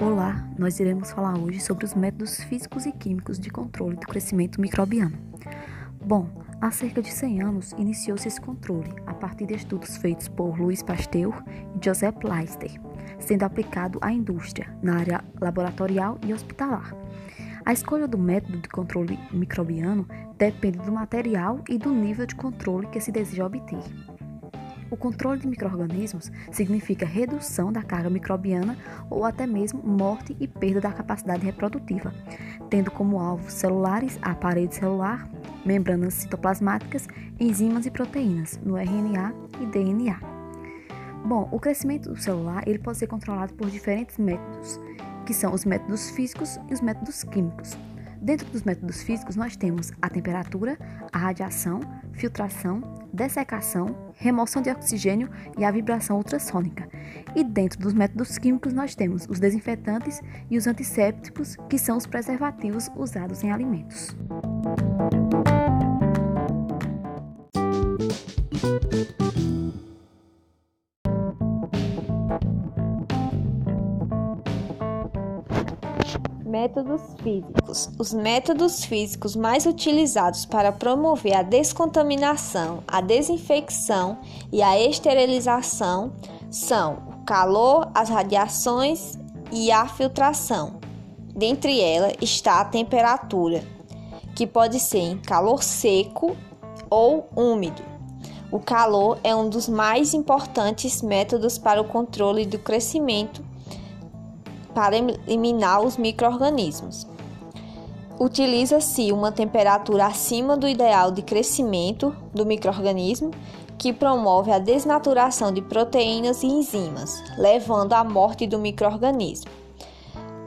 Olá, nós iremos falar hoje sobre os métodos físicos e químicos de controle do crescimento microbiano. Bom, há cerca de 100 anos iniciou-se esse controle a partir de estudos feitos por Louis Pasteur e Joseph Leister, sendo aplicado à indústria, na área laboratorial e hospitalar. A escolha do método de controle microbiano depende do material e do nível de controle que se deseja obter. O controle de microrganismos significa redução da carga microbiana ou até mesmo morte e perda da capacidade reprodutiva, tendo como alvo celulares, a parede celular, membranas citoplasmáticas, enzimas e proteínas no RNA e DNA. Bom, o crescimento celular ele pode ser controlado por diferentes métodos, que são os métodos físicos e os métodos químicos. Dentro dos métodos físicos, nós temos a temperatura, a radiação, filtração, dessecação, remoção de oxigênio e a vibração ultrassônica. E dentro dos métodos químicos, nós temos os desinfetantes e os antissépticos, que são os preservativos usados em alimentos. Métodos físicos. Os métodos físicos mais utilizados para promover a descontaminação, a desinfecção e a esterilização são o calor, as radiações e a filtração. Dentre elas está a temperatura, que pode ser em calor seco ou úmido. O calor é um dos mais importantes métodos para o controle do crescimento para eliminar os microrganismos. Utiliza-se uma temperatura acima do ideal de crescimento do microorganismo, que promove a desnaturação de proteínas e enzimas, levando à morte do microorganismo.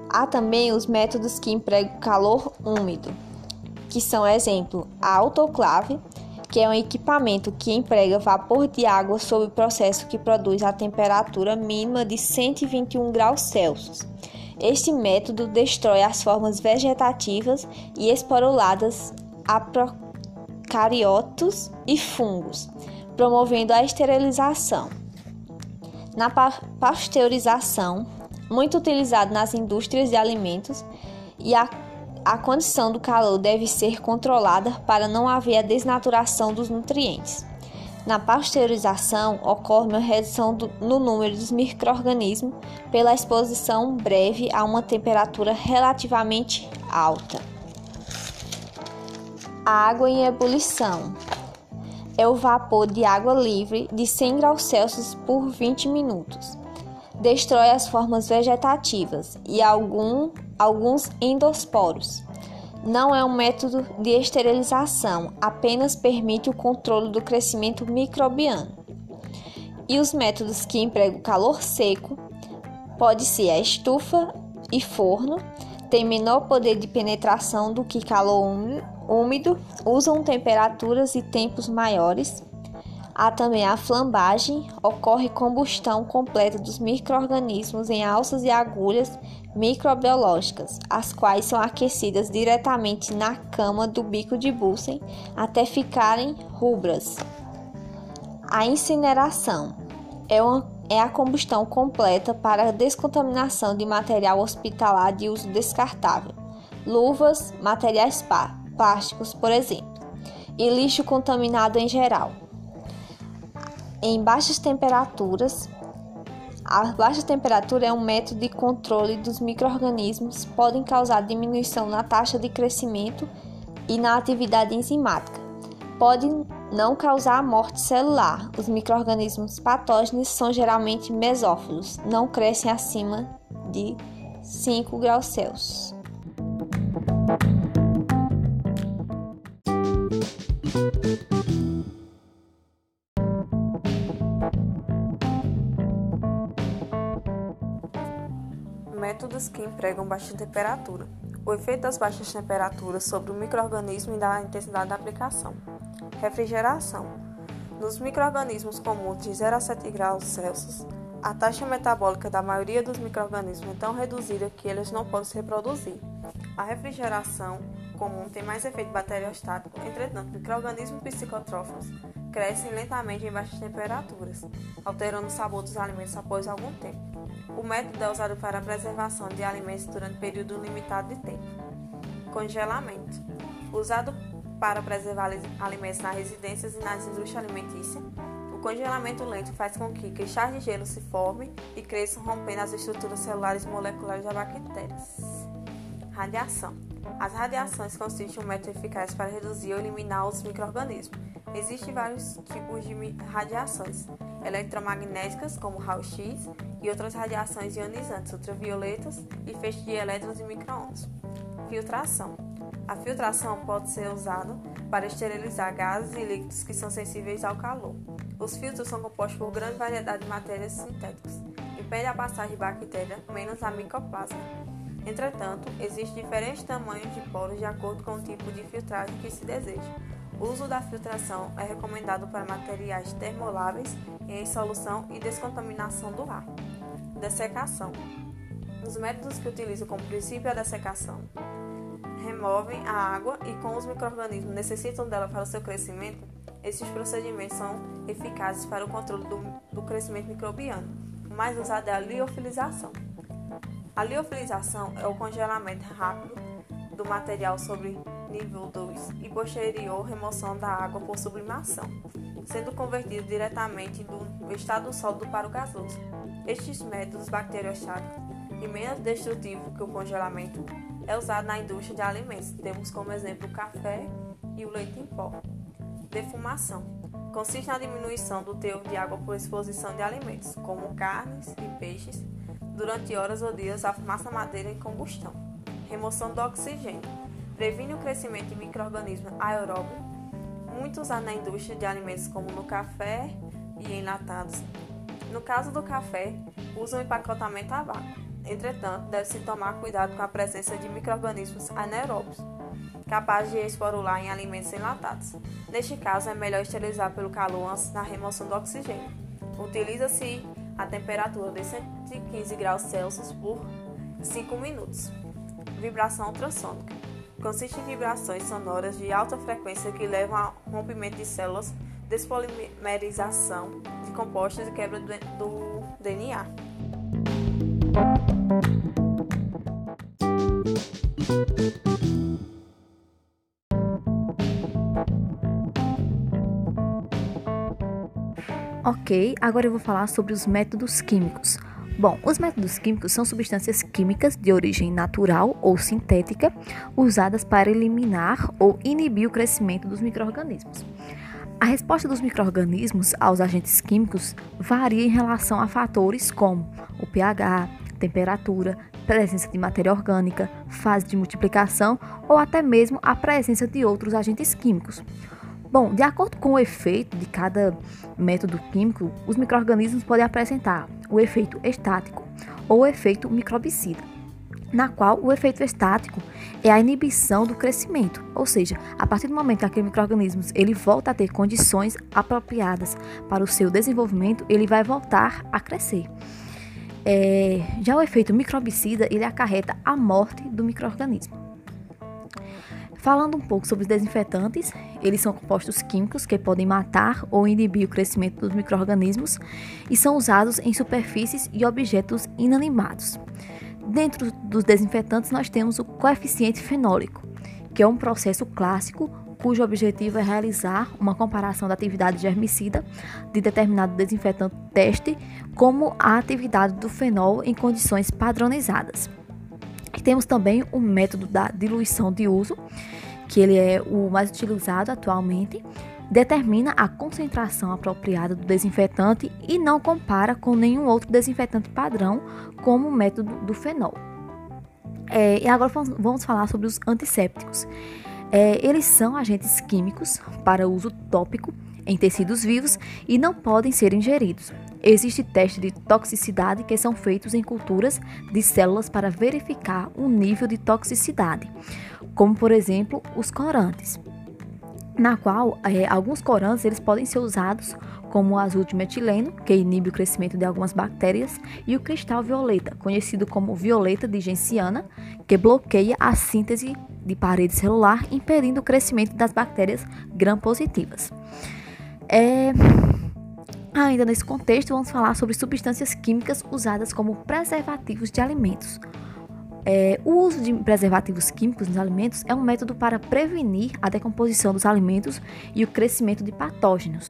Há também os métodos que empregam calor úmido, que são exemplo a autoclave, que é um equipamento que emprega vapor de água sob o processo que produz a temperatura mínima de 121 graus Celsius. Este método destrói as formas vegetativas e esporuladas a procariotos e fungos, promovendo a esterilização. Na pasteurização, muito utilizado nas indústrias de alimentos, e a a condição do calor deve ser controlada para não haver a desnaturação dos nutrientes. Na pasteurização, ocorre uma redução do, no número dos microrganismos pela exposição breve a uma temperatura relativamente alta. A água em ebulição é o vapor de água livre de 100 graus Celsius por 20 minutos. Destrói as formas vegetativas e algum alguns endosporos. Não é um método de esterilização, apenas permite o controle do crescimento microbiano. E os métodos que empregam calor seco pode ser a estufa e forno, tem menor poder de penetração do que calor úmido, usam temperaturas e tempos maiores. Há também a flambagem, ocorre combustão completa dos microrganismos em alças e agulhas microbiológicas, as quais são aquecidas diretamente na cama do bico de Bunsen até ficarem rubras. A incineração é, uma, é a combustão completa para a descontaminação de material hospitalar de uso descartável, luvas, materiais plásticos, por exemplo, e lixo contaminado em geral. Em baixas temperaturas, a baixa temperatura é um método de controle dos microrganismos, podem causar diminuição na taxa de crescimento e na atividade enzimática. Pode não causar morte celular. Os microrganismos patógenos são geralmente mesófilos, não crescem acima de 5 graus Celsius. Métodos que empregam baixa temperatura. O efeito das baixas temperaturas sobre o microorganismo e da intensidade da aplicação. Refrigeração. Nos microorganismos comuns de 0 a 7 graus Celsius, a taxa metabólica da maioria dos microorganismos é tão reduzida que eles não podem se reproduzir. A refrigeração comum tem mais efeito bacteriostático, entretanto, microorganismos psicotróficos crescem lentamente em baixas temperaturas, alterando o sabor dos alimentos após algum tempo. O método é usado para a preservação de alimentos durante período limitado de tempo. Congelamento. Usado para preservar alimentos nas residências e nas indústrias alimentícias, o congelamento lento faz com que cristais de gelo se formem e cresçam, rompendo as estruturas celulares moleculares das bactérias. Radiação. As radiações constituem um método eficaz para reduzir ou eliminar os microrganismos. Existem vários tipos de radiações: eletromagnéticas, como raio-x, e outras radiações ionizantes, ultravioletas e feixes de elétrons e microondas. Filtração. A filtração pode ser usada para esterilizar gases e líquidos que são sensíveis ao calor. Os filtros são compostos por grande variedade de matérias sintéticas. Impede a passagem de bactérias, menos a micoplasma. Entretanto, existem diferentes tamanhos de poros de acordo com o tipo de filtragem que se deseja. O uso da filtração é recomendado para materiais termoláveis em solução e descontaminação do ar. Dessecação. Os métodos que utilizam como princípio a dessecação removem a água e, como os microrganismos necessitam dela para o seu crescimento, esses procedimentos são eficazes para o controle do, do crescimento microbiano. O mais usado é a liofilização. A liofilização é o congelamento rápido do material sobre nível 2 e posterior remoção da água por sublimação, sendo convertido diretamente do estado sólido para o gasoso. Estes métodos bacteriostáticos e menos destrutivos que o congelamento é usado na indústria de alimentos. Temos como exemplo o café e o leite em pó. Defumação consiste na diminuição do teor de água por exposição de alimentos, como carnes e peixes, durante horas ou dias a fumaça madeira em combustão. Remoção do oxigênio previne o crescimento de microrganismos aeróbios, muito usado na indústria de alimentos como no café e enlatados. No caso do café, usam um empacotamento a vácuo. Entretanto, deve-se tomar cuidado com a presença de microrganismos anaeróbios, capazes de esporular em alimentos enlatados. Neste caso, é melhor esterilizar pelo calor antes da remoção do oxigênio. Utiliza-se a temperatura de 115 graus Celsius por 5 minutos. Vibração ultrassônica consiste em vibrações sonoras de alta frequência que levam ao rompimento de células, despolimerização de compostos e quebra do DNA. Ok, agora eu vou falar sobre os métodos químicos. Bom, os métodos químicos são substâncias químicas de origem natural ou sintética usadas para eliminar ou inibir o crescimento dos microrganismos. A resposta dos microrganismos aos agentes químicos varia em relação a fatores como o pH, temperatura, presença de matéria orgânica, fase de multiplicação ou até mesmo a presença de outros agentes químicos. Bom, de acordo com o efeito de cada método químico, os microrganismos podem apresentar o efeito estático ou o efeito microbicida, na qual o efeito estático é a inibição do crescimento, ou seja, a partir do momento que aquele microorganismo ele volta a ter condições apropriadas para o seu desenvolvimento, ele vai voltar a crescer. É, já o efeito microbicida ele acarreta a morte do microorganismo. Falando um pouco sobre os desinfetantes, eles são compostos químicos que podem matar ou inibir o crescimento dos microrganismos e são usados em superfícies e objetos inanimados. Dentro dos desinfetantes, nós temos o coeficiente fenólico, que é um processo clássico cujo objetivo é realizar uma comparação da atividade germicida de determinado desinfetante teste como a atividade do fenol em condições padronizadas. E temos também o método da diluição de uso, que ele é o mais utilizado atualmente, determina a concentração apropriada do desinfetante e não compara com nenhum outro desinfetante padrão, como o método do fenol. É, e agora vamos falar sobre os antissépticos. É, eles são agentes químicos para uso tópico em tecidos vivos e não podem ser ingeridos. Existem testes de toxicidade que são feitos em culturas de células para verificar o nível de toxicidade, como por exemplo os corantes, na qual é, alguns corantes eles podem ser usados como o azul de metileno, que inibe o crescimento de algumas bactérias, e o cristal violeta, conhecido como violeta de genciana, que bloqueia a síntese de parede celular, impedindo o crescimento das bactérias gram-positivas. É... Ainda nesse contexto, vamos falar sobre substâncias químicas usadas como preservativos de alimentos. É, o uso de preservativos químicos nos alimentos é um método para prevenir a decomposição dos alimentos e o crescimento de patógenos.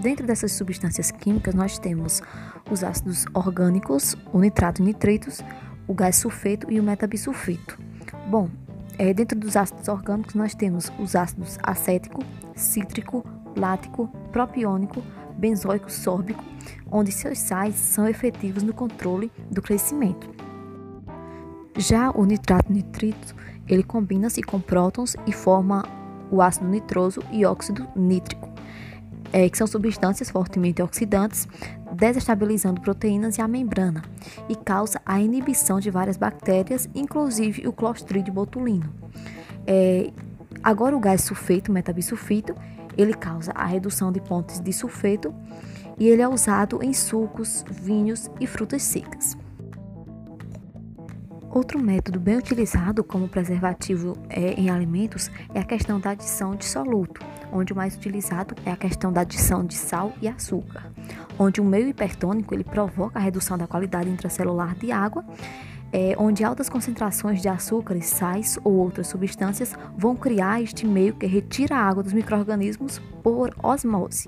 Dentro dessas substâncias químicas, nós temos os ácidos orgânicos, o nitrato e nitritos, o gás sulfeto e o metabisulfeto. Bom, é, dentro dos ácidos orgânicos, nós temos os ácidos acético, cítrico, lático, propiônico, benzoico, sórbico, onde seus sais são efetivos no controle do crescimento. Já o nitrato nitrito, ele combina-se com prótons e forma o ácido nitroso e óxido nítrico, é, que são substâncias fortemente oxidantes, desestabilizando proteínas e a membrana, e causa a inibição de várias bactérias, inclusive o Clostridium botulino. É, agora o gás sulfeto, metabisulfito, ele causa a redução de pontes de sulfeto e ele é usado em sucos, vinhos e frutas secas. Outro método bem utilizado como preservativo é, em alimentos é a questão da adição de soluto, onde o mais utilizado é a questão da adição de sal e açúcar, onde o meio hipertônico ele provoca a redução da qualidade intracelular de água, é, onde altas concentrações de açúcares, sais ou outras substâncias vão criar este meio que retira a água dos microrganismos por osmose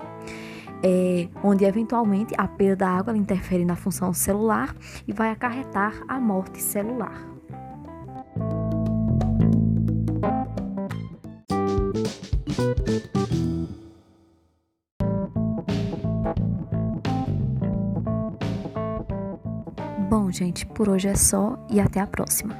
é, onde eventualmente a perda da água interfere na função celular e vai acarretar a morte celular. Gente, por hoje é só e até a próxima.